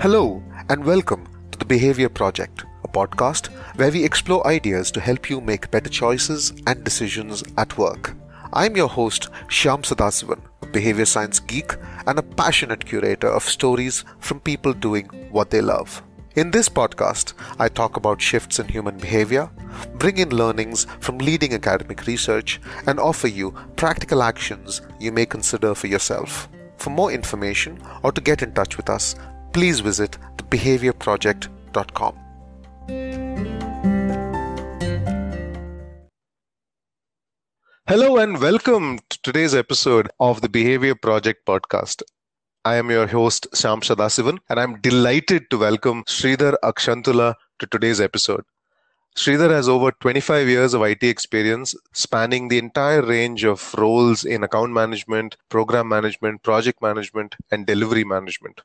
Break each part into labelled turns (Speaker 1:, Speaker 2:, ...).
Speaker 1: Hello, and welcome to the Behavior Project, a podcast where we explore ideas to help you make better choices and decisions at work. I'm your host, Shyam Sadasivan, a behavior science geek and a passionate curator of stories from people doing what they love. In this podcast, I talk about shifts in human behavior, bring in learnings from leading academic research, and offer you practical actions you may consider for yourself. For more information or to get in touch with us, please visit thebehaviorproject.com. Hello and welcome to today's episode of the Behavior Project podcast. I am your host, Shyam Sadasivan, and I'm delighted to welcome Sridhar Akshanthula to today's episode. Sridhar has over 25 years of IT experience spanning the entire range of roles in account management, program management, project management, and delivery management.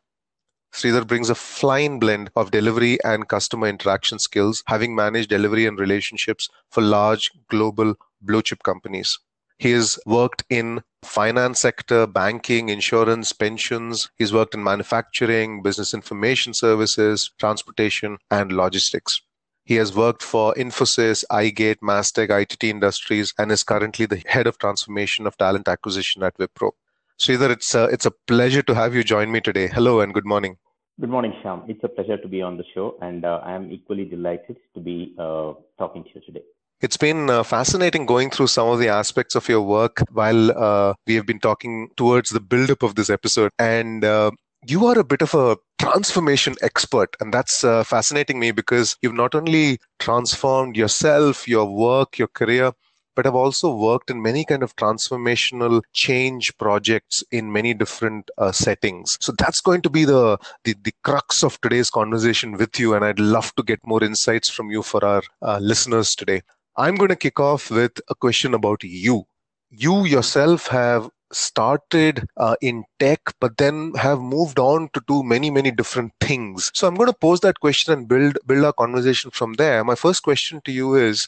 Speaker 1: Sridhar brings a fine blend of delivery and customer interaction skills, having managed delivery and relationships for large global blue chip companies. He has worked in finance sector, banking, insurance, pensions. He's worked in manufacturing, business information services, transportation, and logistics. He has worked for Infosys, iGate, Mastech, ITT Industries, and is currently the head of transformation of talent acquisition at Wipro. Sridhar, it's a, it's a pleasure to have you join me today. Hello and good morning.
Speaker 2: Good morning, Shyam. It's a pleasure to be on the show, and uh, I am equally delighted to be uh, talking to you today.
Speaker 1: It's been uh, fascinating going through some of the aspects of your work while uh, we have been talking towards the build-up of this episode. And uh, you are a bit of a transformation expert, and that's uh, fascinating me because you've not only transformed yourself, your work, your career, but have also worked in many kind of transformational change projects in many different uh, settings. So that's going to be the, the, the crux of today's conversation with you, and I'd love to get more insights from you for our uh, listeners today. I'm going to kick off with a question about you. You yourself have started uh, in tech, but then have moved on to do many, many different things. So I'm going to pose that question and build build our conversation from there. My first question to you is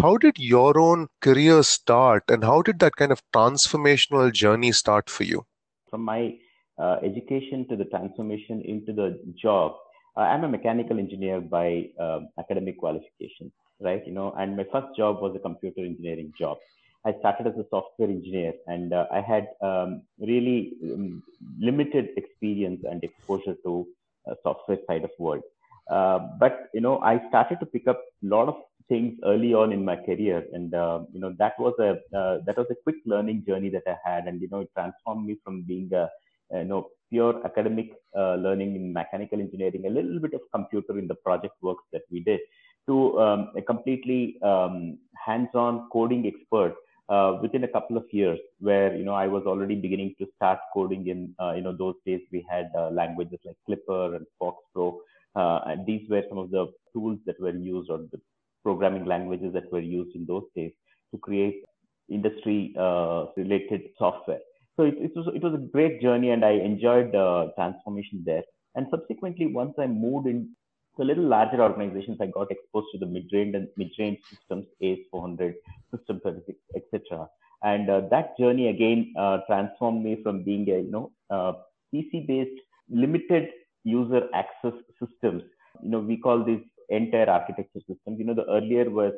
Speaker 1: how did your own career start and how did that kind of transformational journey start for you?
Speaker 2: From my uh, education to the transformation into the job uh, i'm a mechanical engineer by uh, academic qualification right? You know and my first job was a computer engineering job. I started as a software engineer and uh, i had um, really um, limited experience and exposure to uh, software side of world. Uh, but you know i started to pick up a lot of things early on in my career. And uh, you know that was a uh, that was a quick learning journey that i had. And you know it transformed me from being a you know pure academic uh, learning in mechanical engineering a little bit of computer in the project works that we did to um, a completely um, hands-on coding expert uh, within a couple of years where you know i was already beginning to start coding in uh, you know those days we had uh, languages like clipper and fox pro uh, and these were some of the tools that were used or the programming languages that were used in those days to create industry uh, related software. So it, it, was it was a great journey, and I enjoyed the transformation there. And subsequently, once I moved in to little larger organizations, I got exposed to the mid-range and mid-range systems, AS400, System 36, etc. And uh, that journey again uh, transformed me from being a you know uh, PC-based limited user access systems. You know, we call these entire architecture systems. You know, the earlier was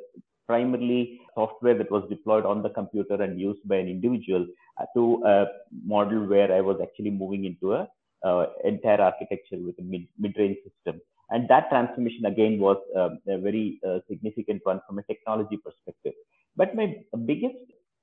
Speaker 2: primarily software that was deployed on the computer and used by an individual uh, to a model where I was actually moving into a uh, entire architecture with a mid, mid-range system. And that transformation again was uh, a very uh, significant one from a technology perspective. But my biggest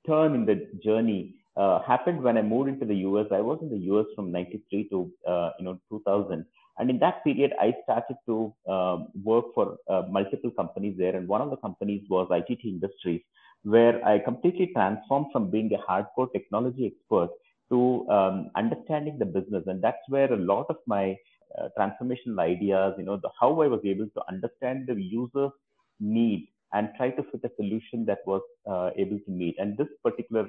Speaker 2: turn in the journey uh, happened when I moved into the US. I was in the US from 93 to uh, you know 2000, and in that period, I started to uh, work for uh, multiple companies there. And one of the companies was ITT Industries, where I completely transformed from being a hardcore technology expert to um, understanding the business. And that's where a lot of my uh, transformational ideas, you know, the, how I was able to understand the user's need and try to fit a solution that was uh, able to meet. And this particular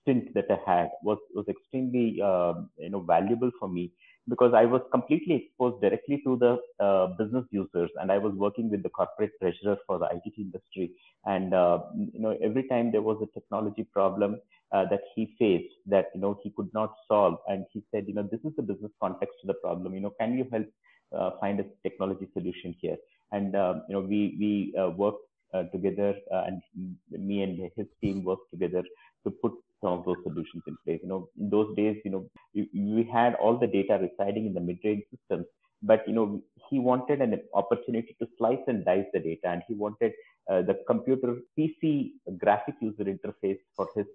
Speaker 2: stint that I had was was extremely uh, you know valuable for me because I was completely exposed directly to the uh, business users, and I was working with the corporate treasurer for the ITT industry. And uh, you know, every time there was a technology problem uh, that he faced that you know he could not solve, and he said, you know, this is the business context to the problem. You know, can you help uh, find a technology solution here. And um, you know, we we uh, worked uh, together, uh, and me and his team worked together to put some of those solutions in place. You know, in those days, you know, we had all the data residing in the mid-range systems, but you know, he wanted an opportunity to slice and dice the data, and he wanted uh, the computer PC graphic user interface for his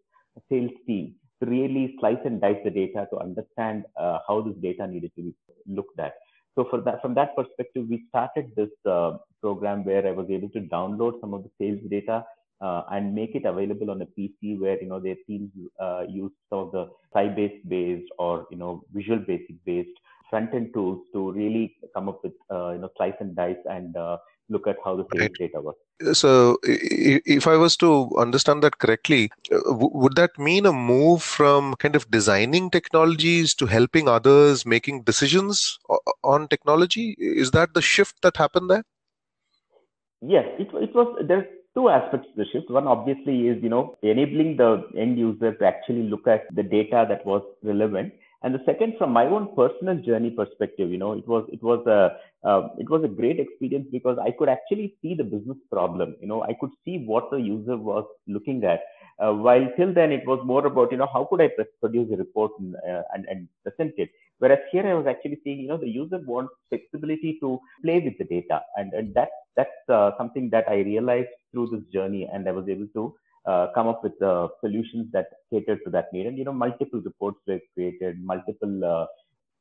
Speaker 2: sales team to really slice and dice the data to understand uh, how this data needed to be looked at. So for that, from that perspective, we started this uh, program where I was able to download some of the sales data uh, and make it available on a PC where you know their teams uh, use some of the Sybase based or you know Visual Basic based front end tools to really come up with uh, you know slice and dice and uh, look at how the sales right. data works.
Speaker 1: So, if I was to understand that correctly, uh, would that mean a move from kind of designing technologies to helping others making decisions on technology? Is that the shift that happened there?
Speaker 2: Yes, it, it was. There's two aspects to the shift. One obviously is you know enabling the end user to actually look at the data that was relevant. And the second from my own personal journey perspective you know it was it was a uh, it was a great experience because i could actually see the business problem. You know i could see what the user was looking at uh, while till then it was more about you know how could i produce a report and, uh, and, and present it? Whereas here i was actually seeing you know the user wants flexibility to play with the data. And, and that that's uh, something that i realized through this journey and i was able to uh, come up with uh, solutions that cater to that need. And, you know, multiple reports were created, multiple uh,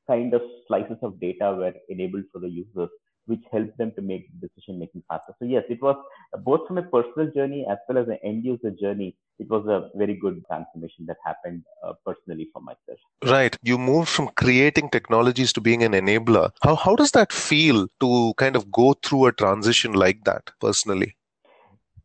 Speaker 2: kind of slices of data were enabled for the users, which helped them to make decision making faster. So yes, it was both from a personal journey as well as an end user journey. It was a very good transformation that happened uh, personally for myself.
Speaker 1: Right. You moved from creating technologies to being an enabler. How, how does that feel to kind of go through a transition like that personally?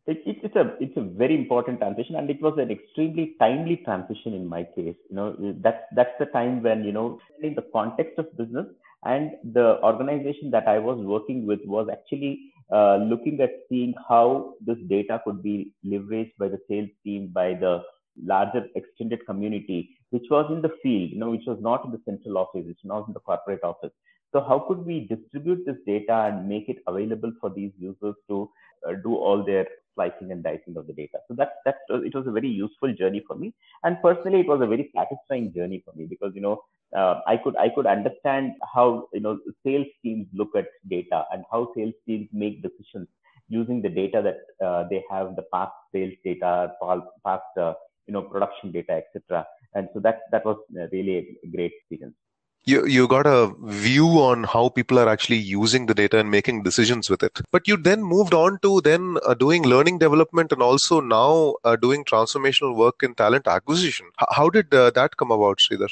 Speaker 2: it, it, it's a it's a very important transition and it was an extremely timely transition in my case you know that's that's the time when you know in the context of business and the organization that i was working with was actually uh, looking at seeing how this data could be leveraged by the sales team by the larger extended community which was in the field you know which was not in the central office which was not in the corporate office. So how could we distribute this data and make it available for these users to uh, do all their slicing and dicing of the data. So that that it was a very useful journey for me, and personally, it was a very satisfying journey for me because you know uh, I could I could understand how you know sales teams look at data and how sales teams make decisions using the data that uh, they have, the past sales data, past uh, you know production data, etc. And so that that was really a great experience
Speaker 1: you you got a view on how people are actually using the data and making decisions with it. But you then moved on to then uh, doing learning development and also now uh, doing transformational work in talent acquisition. H- how did uh, that come about sridhar?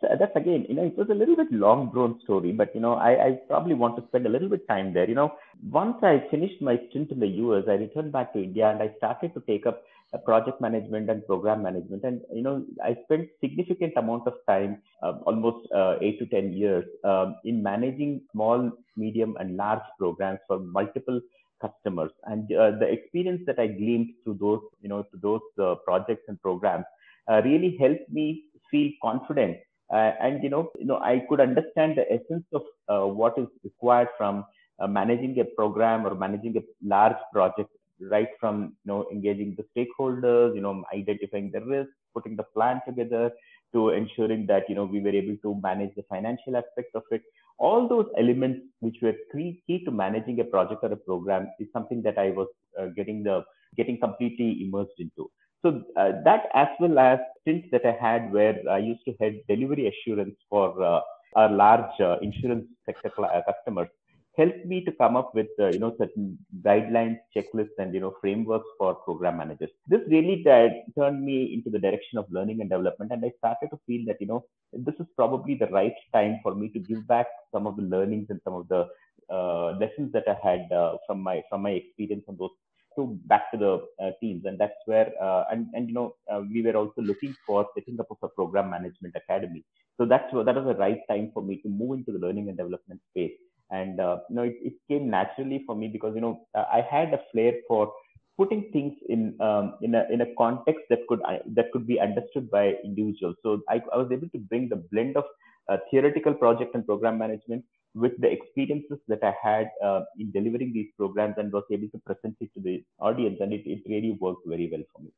Speaker 2: So that's again, you know, it was a little bit long drawn story, but you know, I, I probably want to spend a little bit time there. You know, once I finished my stint in the US, I returned back to India and I started to take up project management and program management. And you know, I spent significant amount of time, uh, almost uh, eight to ten years, um, in managing small, medium, and large programs for multiple customers. And uh, the experience that I gleaned through those, you know, to those uh, projects and programs, uh, really helped me feel confident. Uh, and you know, you know, I could understand the essence of what is required from managing a program or managing a large project right from you know engaging the stakeholders you know identifying the risk putting the plan together to ensuring that you know we were able to manage the financial aspects of it. All those elements which were key, key to managing a project or a program is something that i was uh, getting the getting completely immersed into. So uh, that as well as stints that i had where i used to head delivery assurance for uh, our large uh, insurance sector uh, customers helped me to come up with uh, you know certain guidelines checklists and you know frameworks for program managers. This really turned me into the direction of learning and development and i started to feel that you know this is probably the right time for me to give back some of the learnings and some of the uh, lessons that i had uh, from my from my experience on those to back to the uh, teams. And that's where uh, and and you know uh, we were also looking for setting up of a program management academy. So that's that was the right time for me to move into the learning and development space and uh, you know it, it came naturally for me because you know uh, I had a flair for putting things in um, in a in a context that could uh, that could be understood by individuals. So I, I was able to bring the blend of uh, theoretical project and program management with the experiences that I had uh, in delivering these programs and was able to present it to the audience, and it, it really worked very well for me.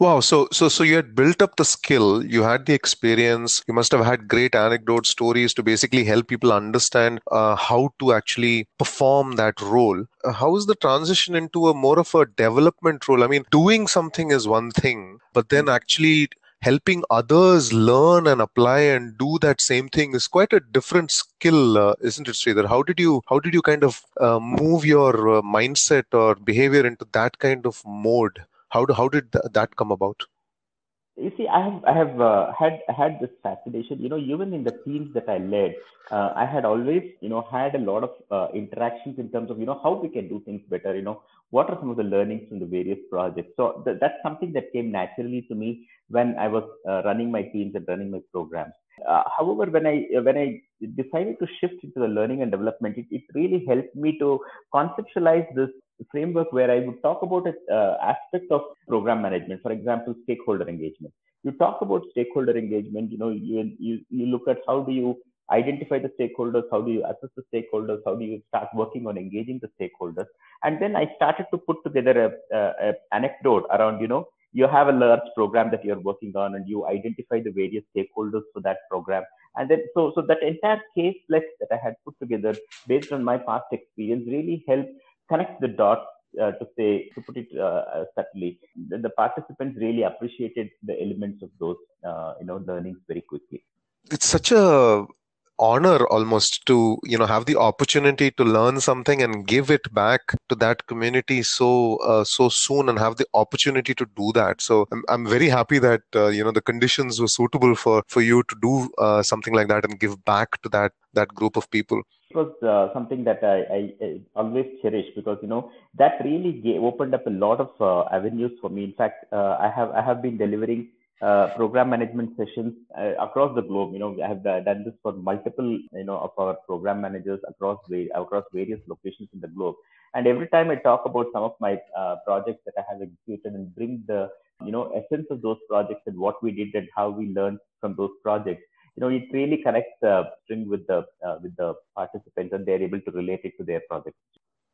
Speaker 1: Wow. So, so, so you had built up the skill, you had the experience, you must have had great anecdote stories to basically help people understand uh, how to actually perform that role. Uh, how is the transition into a more of a development role? I mean, doing something is one thing, but then actually helping others learn and apply and do that same thing is quite a different skill, uh, isn't it, Sridhar? How did you how did you kind of uh, move your uh, mindset or behavior into that kind of mode? How do, how did th- that come about?
Speaker 2: You see, I have I have uh, had had this fascination. You know, even in the teams that I led, uh, I had always you know had a lot of uh, interactions in terms of you know how we can do things better. You know, what are some of the learnings from the various projects. So th- that's something that came naturally to me when I was uh, running my teams and running my programs. Uh, however, when I when I decided to shift into the learning and development, it, it really helped me to conceptualize this framework where I would talk about an uh, aspect of program management. For example, stakeholder engagement. You talk about stakeholder engagement. You know, you you, you look at how do you identify the stakeholders, how do you assess the stakeholders, how do you start working on engaging the stakeholders, and then I started to put together a, a, a anecdote around you know you have a large program that you're working on and you identify the various stakeholders for that program. And then so so that entire case flex that i had put together based on my past experience really helped connect the dots uh, to say to put it uh, uh, subtly. The, the, participants really appreciated the elements of those uh, you know learnings very quickly.
Speaker 1: It's such a honor almost to you know have the opportunity to learn something and give it back to that community so uh, so soon and have the opportunity to do that. So i'm, I'm very happy that uh, you know the conditions were suitable for for you to do uh, something like that and give back to that that group of people.
Speaker 2: It was uh, something that I, I, I, always cherish because you know that really gave, opened up a lot of uh, avenues for me. In fact uh, i have i have been delivering uh, program management sessions uh, across the globe. You know, I have done this for multiple, you know, of our program managers across across various locations in the globe. And every time I talk about some of my uh, projects that I have executed and bring the, you know, essence of those projects and what we did and how we learned from those projects, you know, it really connects the string with the uh, with the participants, and they're able to relate it to their projects.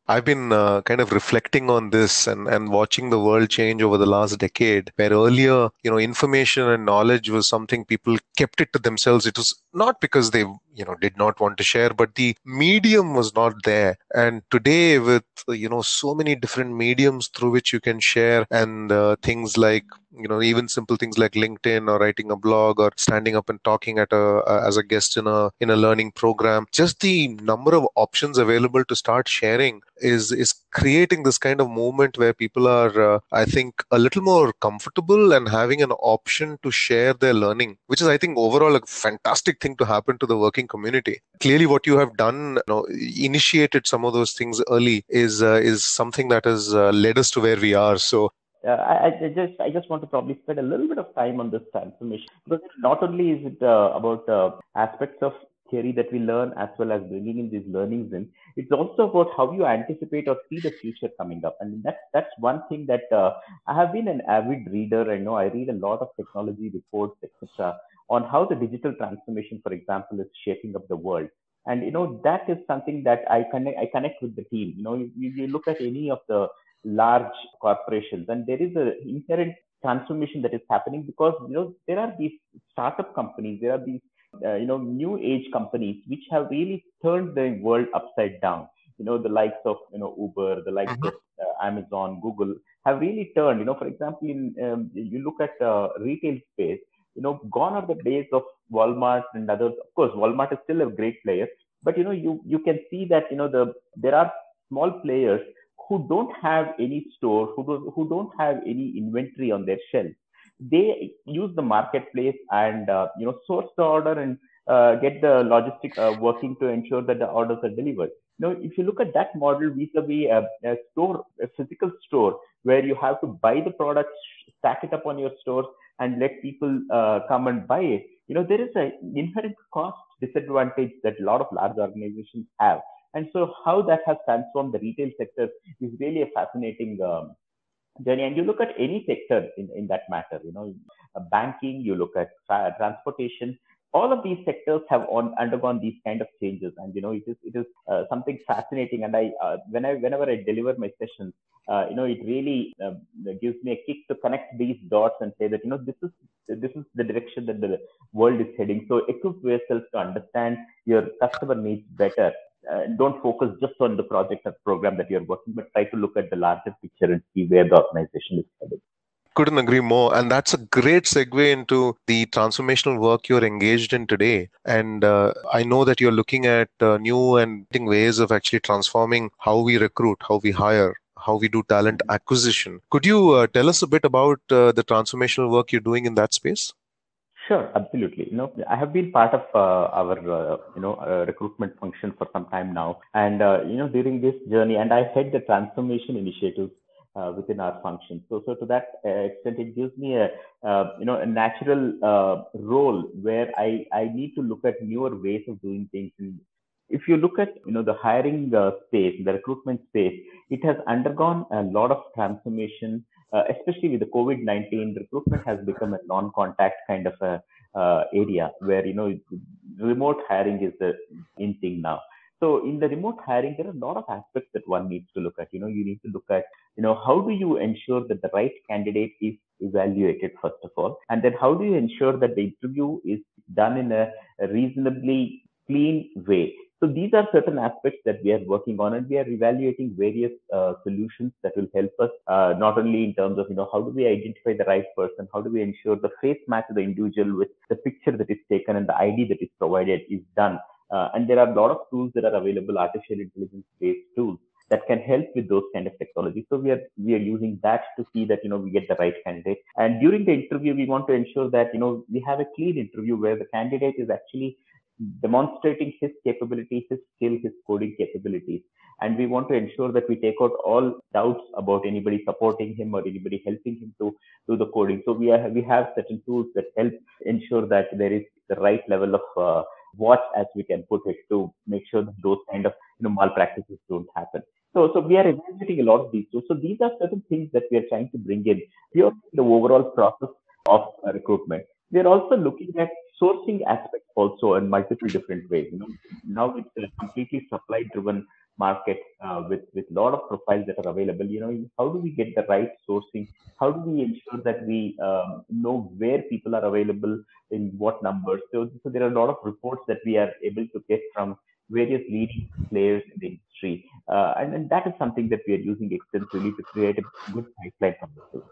Speaker 1: I've been uh, kind of reflecting on this and, and watching the world change over the last decade, where earlier, you know, information and knowledge was something people kept it to themselves. It was not because they, you know, did not want to share, but the medium was not there. And today, with, you know, so many different mediums through which you can share and uh, things like you know even simple things like linkedin or writing a blog or standing up and talking at a uh, as a guest in a in a learning program just the number of options available to start sharing is is creating this kind of movement where people are uh, i think a little more comfortable and having an option to share their learning which is i think overall a fantastic thing to happen to the working community clearly what you have done you know initiated some of those things early is uh, is something that has uh, led us to where we are so
Speaker 2: uh, I, I, just I just want to probably spend a little bit of time on this transformation because not only is it uh, about uh, aspects of theory that we learn as well as bringing in these learnings in, it's also about how you anticipate or see the future coming up, and that's that's one thing that uh, I have been an avid reader. I know I read a lot of technology reports, etc., on how the digital transformation, for example, is shaping up the world. And you know that is something that i connect i connect with the team. You know you, you look at any of the large corporations and there is an inherent transformation that is happening because you know there are these startup companies there are these uh, you know new age companies which have really turned the world upside down. You know the likes of you know uber the likes mm-hmm. of uh, amazon google have really turned. You know for example in um, you look at uh, retail space you know gone are the days of walmart and others of course walmart is still a great player but you know you you can see that you know the there are small players who don't have any store, who, do, who don't have any inventory on their shelf, they use the marketplace and uh, you know source the order and uh, get the logistics uh, working to ensure that the orders are delivered. Now, if you look at that model vis-a-vis a, a store, a physical store, where you have to buy the products, stack it up on your store, and let people uh, come and buy it, you know there is an inherent cost disadvantage that a lot of large organizations have. And so how that has transformed the retail sector is really a fascinating um, journey. And you look at any sector in, in that matter, you know, uh, banking, you look at tra- transportation, all of these sectors have on, undergone these kind of changes, and you know, it is it is uh, something fascinating. And I, uh, when I whenever I deliver my sessions, uh, you know, it really uh, gives me a kick to connect these dots and say that you know this is this is the direction that the world is heading. So equip yourself to understand your customer needs better. Uh, don't focus just on the project or program that you're working, but try to look at the larger picture and see where the organization is headed
Speaker 1: couldn't agree more. And that's a great segue into the transformational work you're engaged in today. And uh, I know that you're looking at uh, new and ways of actually transforming how we recruit, how we hire, how we do talent acquisition. Could you uh, tell us a bit about uh, the transformational work you're doing in that space?
Speaker 2: Sure, absolutely. You know, I have been part of uh, our uh, you know uh, recruitment function for some time now, and uh, you know during this journey, and I head the transformation initiatives uh, within our function. So, so to that uh, extent, it gives me a uh, you know a natural uh, role where I I need to look at newer ways of doing things. And if you look at you know the hiring uh, space, the recruitment space, it has undergone a lot of transformation. Uh, especially with the COVID-19, recruitment has become a non-contact kind of a area where you know remote hiring is the in thing now. So in the remote hiring, there are a lot of aspects that one needs to look at. You know, you need to look at, you know, how do you ensure that the right candidate is evaluated first of all, and then how do you ensure that the interview is done in a, reasonably clean way. So these are certain aspects that we are working on, and we are evaluating various uh, solutions that will help us uh, not only in terms of you know how do we identify the right person, how do we ensure the face match of the individual with the picture that is taken and the ID that is provided is done uh, and there are a lot of tools that are available, artificial intelligence based tools that can help with those kind of technologies. So we are we are using that to see that you know we get the right candidate. And during the interview, we want to ensure that you know we have a clean interview where the candidate is actually demonstrating his capabilities, his skill, his coding capabilities. And we want to ensure that we take out all doubts about anybody supporting him or anybody helping him to do the coding. So we are we have certain tools that help ensure that there is the right level of uh, watch as we can put it to make sure that those kind of you know malpractices don't happen. So, so we are evaluating a lot of these tools. So these are certain things that we are trying to bring in beyond the overall process of uh, recruitment. We are also looking at sourcing aspects also in multiple different ways. You know, now it's a completely supply driven market uh, with with a lot of profiles that are available. You know how do we get the right sourcing? How do we ensure that we um, know where people are available in what numbers? So, so there are a lot of reports that we are able to get from various leading players in the industry. Uh, and, and that is something that we are using extensively to create a good pipeline from this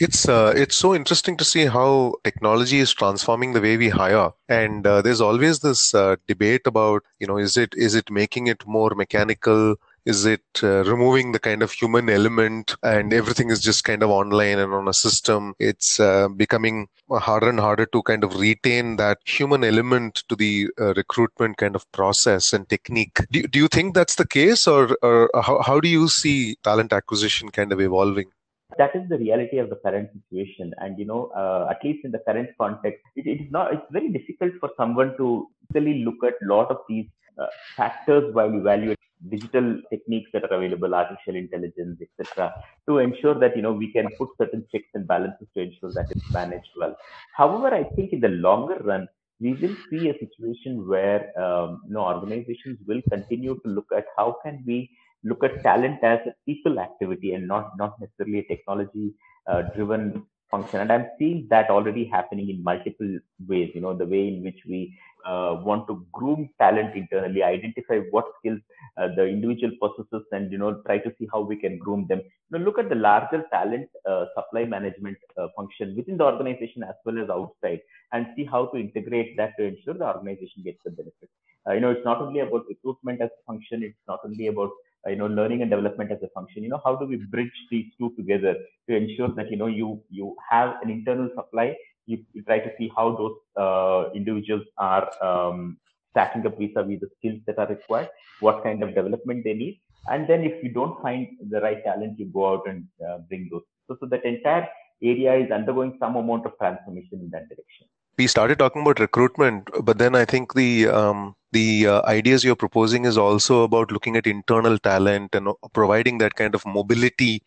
Speaker 1: it's uh, it's so interesting to see how technology is transforming the way we hire, and uh, there's always this uh, debate about you know is it is it making it more mechanical? Is it uh, removing the kind of human element and everything is just kind of online and on a system? It's uh, becoming harder and harder to kind of retain that human element to the uh, recruitment kind of process and technique. Do, do you think that's the case, or, or how, how do you see talent acquisition kind of evolving?
Speaker 2: That is the reality of the current situation. And you know uh, at least in the current context it, it is not it's very difficult for someone to really look at a lot of these uh, factors while evaluating digital techniques that are available artificial intelligence etc to ensure that you know we can put certain checks and balances to ensure that it's managed well. However i think in the longer run we will see a situation where um, you know organizations will continue to look at how can we look at talent as a people activity and not not necessarily a technology uh, driven function. And i'm seeing that already happening in multiple ways you know the way in which we uh, want to groom talent internally identify what skills uh, the individual possesses and you know try to see how we can groom them. You know look at the larger talent uh, supply management uh, function within the organization as well as outside and see how to integrate that to ensure the organization gets the benefit. Uh, you know it's not only about recruitment as a function it's not only about you know learning and development as a function. You know how do we bridge these two together to ensure that you know you you have an internal supply? You, you try to see how those uh, individuals are um, stacking up vis-a-vis the skills that are required what kind of development they need. And then if you don't find the right talent you go out and uh, bring those. So, so that entire area is undergoing some amount of transformation in that direction
Speaker 1: we started talking about recruitment, but then I think the um, the uh, ideas you're proposing is also about looking at internal talent and providing that kind of mobility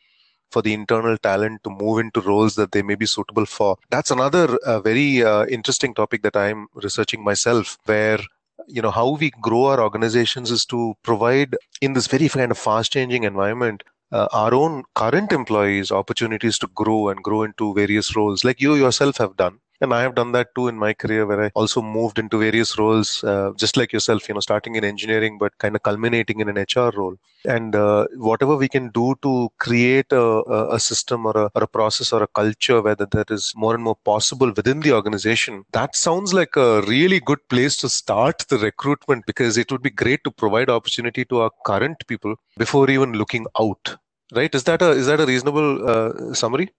Speaker 1: for the internal talent to move into roles that they may be suitable for. That's another uh, very uh, interesting topic that I'm researching myself, where you know how we grow our organizations is to provide in this very kind of fast changing environment uh, our own current employees opportunities to grow and grow into various roles like you yourself have done and i have done that too in my career where i also moved into various roles uh, just like yourself you know starting in engineering but kind of culminating in an hr role. And uh, whatever we can do to create a, a system or a, or a process or a culture where that is more and more possible within the organization that sounds like a really good place to start the recruitment because it would be great to provide opportunity to our current people before even looking out. Right? Is that a is that a reasonable uh, summary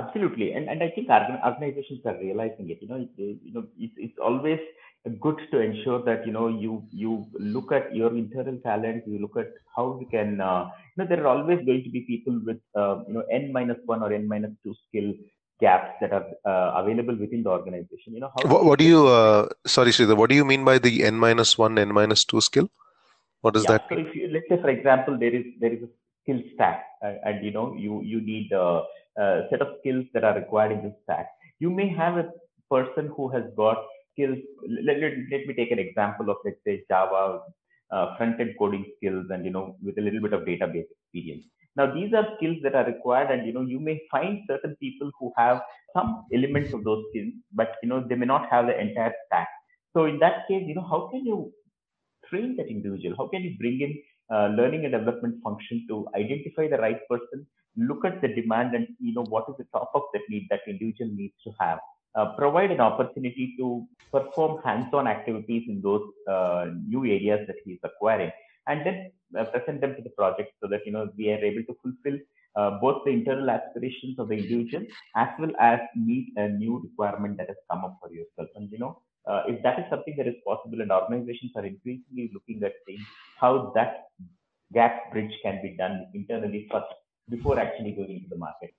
Speaker 2: Absolutely, and and I think organizations are realizing it. You know, it, you know, it's it's always good to ensure that you know you you look at your internal talent. You look at how you can. Uh, you know, there are always going to be people with uh, you know n minus one or n minus two skill gaps that are uh, available within the organization. You know,
Speaker 1: how what, what do you? Uh, sorry, Sridhar, what do you mean by the n minus one, n minus two skill? What does
Speaker 2: yeah,
Speaker 1: that?
Speaker 2: So if you, let's say, for example, there is there is a skill stack, uh, and you know you you need. Uh, uh, set of skills that are required in this stack. You may have a person who has got skills. Let, let, let me take an example of, let's say, Java uh, front-end coding skills and, you know, with a little bit of database experience. Now, these are skills that are required, and you know, you may find certain people who have some elements of those skills, but you know, they may not have the entire stack. So, in that case, you know, how can you train that individual? How can you bring in uh, learning and development function to identify the right person look at the demand and you know what is the top of that need that individual needs to have. Uh, provide an opportunity to perform hands-on activities in those uh, new areas that he is acquiring and then uh, present them to the project so that you know we are able to fulfill uh, both the internal aspirations of the individual as well as meet a new requirement that has come up for yourself. And you know uh, if that is something that is possible and organizations are increasingly looking at seeing how that gap bridge can be done internally first before actually going into the market.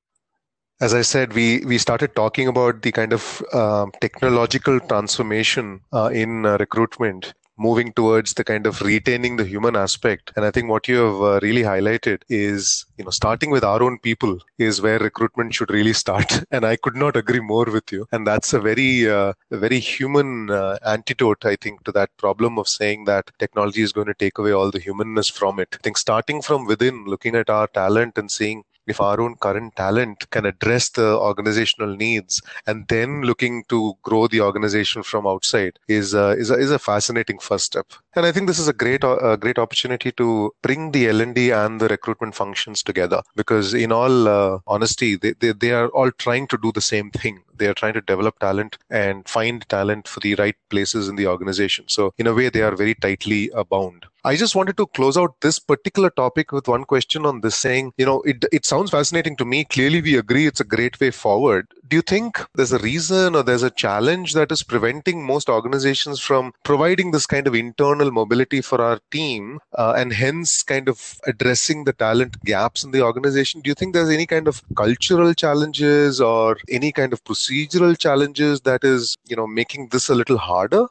Speaker 1: As I said, we we started talking about the kind of uh, technological transformation uh, in uh, recruitment, moving towards the kind of retaining the human aspect. And I think what you have uh, really highlighted is, you know, starting with our own people is where recruitment should really start. And I could not agree more with you. And that's a very, uh, a very human uh, antidote, I think, to that problem of saying that technology is going to take away all the humanness from it. I think starting from within, looking at our talent and seeing if our own current talent can address the organizational needs and then looking to grow the organization from outside is uh, is, a, is a fascinating first step and i think this is a great uh, a great opportunity to bring the l&d and the recruitment functions together because in all uh, honesty they, they, they are all trying to do the same thing they are trying to develop talent and find talent for the right places in the organization so in a way they are very tightly uh, bound I just wanted to close out this particular topic with one question on this saying, you know, it, it sounds fascinating to me. Clearly, we agree it's a great way forward. Do you think there's a reason or there's a challenge that is preventing most organizations from providing this kind of internal mobility for our team uh, and hence kind of addressing the talent gaps in the organization? Do you think there's any kind of cultural challenges or any kind of procedural challenges that is, you know, making this a little harder?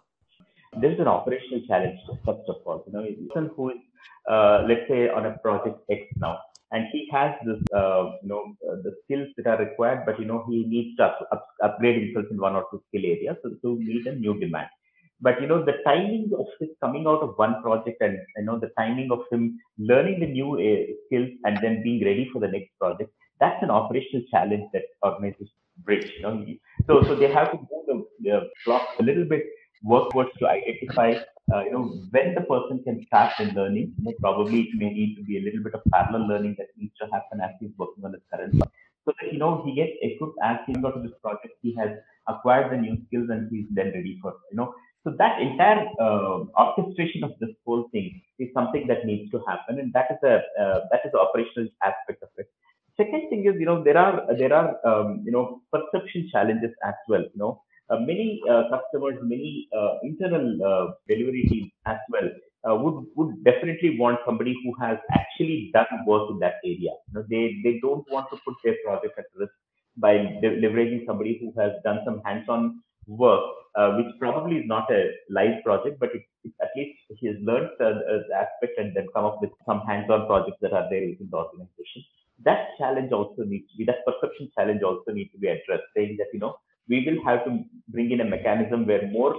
Speaker 2: there's an operational challenge first of all you know person who is uh, let's say on a project x now and he has this uh, you know uh, the skills that are required but you know he needs to up, up, upgrade himself in one or two skill areas so to meet a new demand. But you know the timing of his coming out of one project and you know the timing of him learning the new uh, skills and then being ready for the next project that's an operational challenge that organizations bridge you know. So so they have to move the, the clock a little bit work towards to identify, uh, you know, when the person can start the learning. You know, probably it may need to be a little bit of parallel learning that needs to happen as he's working on his current. So that, you know, he gets equipped as he got to this project, he has acquired the new skills and he's then ready for, you know, so that entire uh, orchestration of this whole thing is something that needs to happen, and that is a uh, that is the operational aspect of it. Second thing is, you know, there are there are um, you know perception challenges as well. You know, many uh, customers, many uh, internal delivery teams as well would would definitely want somebody who has actually done work in that area. You know, they they don't want to put their project at risk by leveraging somebody who has done some hands-on work, uh, which probably is not a live project, but it, it, at least he has learned the, the, aspect and then come up with some hands-on projects that are there within the organization. that challenge also needs to be that perception challenge also needs to be addressed, saying that you know we will have to bring in a mechanism where more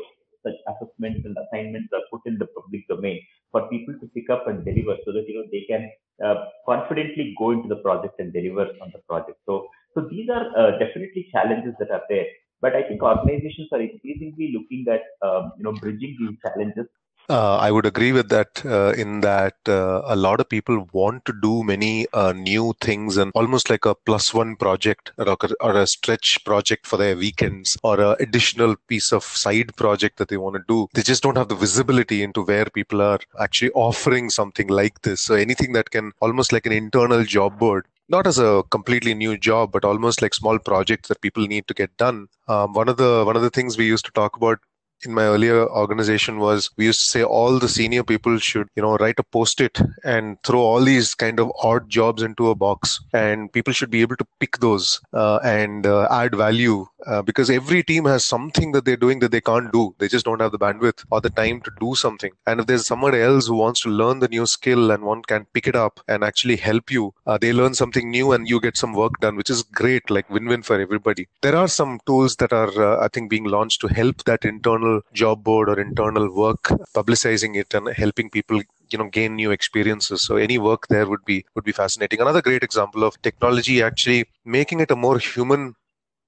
Speaker 2: such assessments and assignments are put in the public domain for people to pick up and deliver so that you know they can uh, confidently go into the project and deliver on the project. So so these are uh, definitely challenges that are there. But i think organizations are increasingly looking at um, you know bridging these challenges
Speaker 1: uh, I would agree with that uh, in that uh, a lot of people want to do many uh, new things and almost like a plus one project or a, or a stretch project for their weekends or an additional piece of side project that they want to do. They just don't have the visibility into where people are actually offering something like this. So anything that can almost like an internal job board not as a completely new job, but almost like small projects that people need to get done. Um, one of the one of the things we used to talk about in my earlier organization was we used to say all the senior people should you know write a post-it and throw all these kind of odd jobs into a box and people should be able to pick those uh, and uh, add value uh, because every team has something that they're doing that they can't do. They just don't have the bandwidth or the time to do something. And if there's someone else who wants to learn the new skill and one can pick it up and actually help you uh, they learn something new and you get some work done which is great like win-win for everybody. There are some tools that are uh, i think being launched to help that internal internal job board or internal work, publicizing it and helping people you know gain new experiences. So any work there would be would be fascinating. Another great example of technology actually making it a more human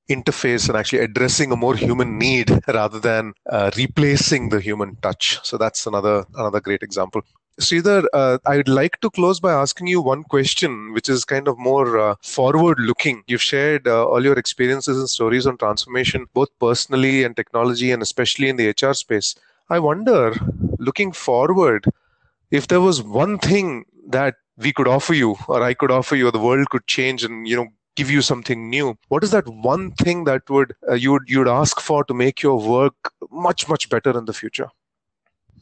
Speaker 1: interface and actually addressing a more human need rather than uh, replacing the human touch. So that's another another great example Sridhar, uh, I'd like to close by asking you one question, which is kind of more uh, forward looking. You've shared uh, all your experiences and stories on transformation, both personally and technology, and especially in the HR space. I wonder, looking forward, if there was one thing that we could offer you, or I could offer you, or the world could change and, you know, give you something new what is that one thing that would uh, you would you'd ask for to make your work much much better in the future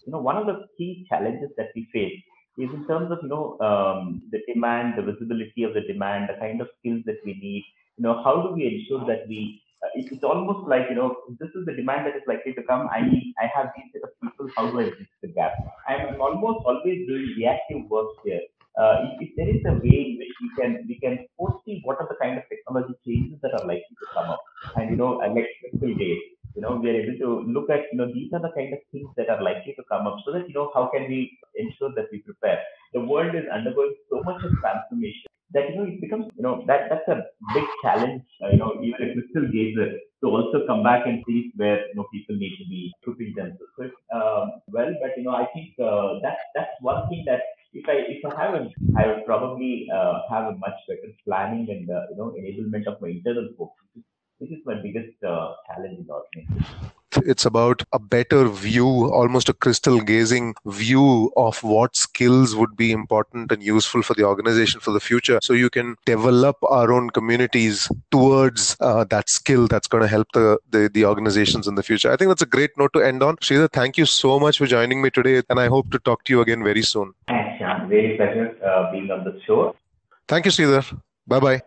Speaker 2: you know, one of the key challenges that we face is in terms of, you know, um, the demand, the visibility of the demand, the kind of skills that we need. You know, how do we ensure that we, uh, it's almost like, you know, this is the demand that is likely to come. I need, I have these set of people. How do I bridge the gap? I'm almost always doing reactive work here. Uh, if, if, there is a way in which we can we can foresee what are the kind of technology changes that are likely to come up, and you know, fiscal day, you know, we are able to look at, you know, these are the kind of things that are likely to come up so that, you know, how can we ensure that we prepare? The world is undergoing so much of transformation that, you know, it becomes, you know, that that's a big challenge, uh, you know, even a crystal gazer to also come back and see where, you know, people need to be equipping themselves. So, um, well, but, you know, I think uh, that's, that's one thing that if I if I have a, I would probably uh, have a much better planning and uh, you know enablement of my internal folks, this is my biggest uh, challenge in the organization.
Speaker 1: It's about a better view, almost a crystal gazing view of what skills would be important and useful for the organization for the future. So you can develop our own communities towards uh, that skill that's going to help the, the, the organizations in the future. I think that's a great note to end on. Sridhar, thank you so much for joining me today, and I hope to talk to you again very soon.
Speaker 2: Thanks, Shyam. Very pleasure uh, being on the show.
Speaker 1: Thank you, Sridhar. Bye bye.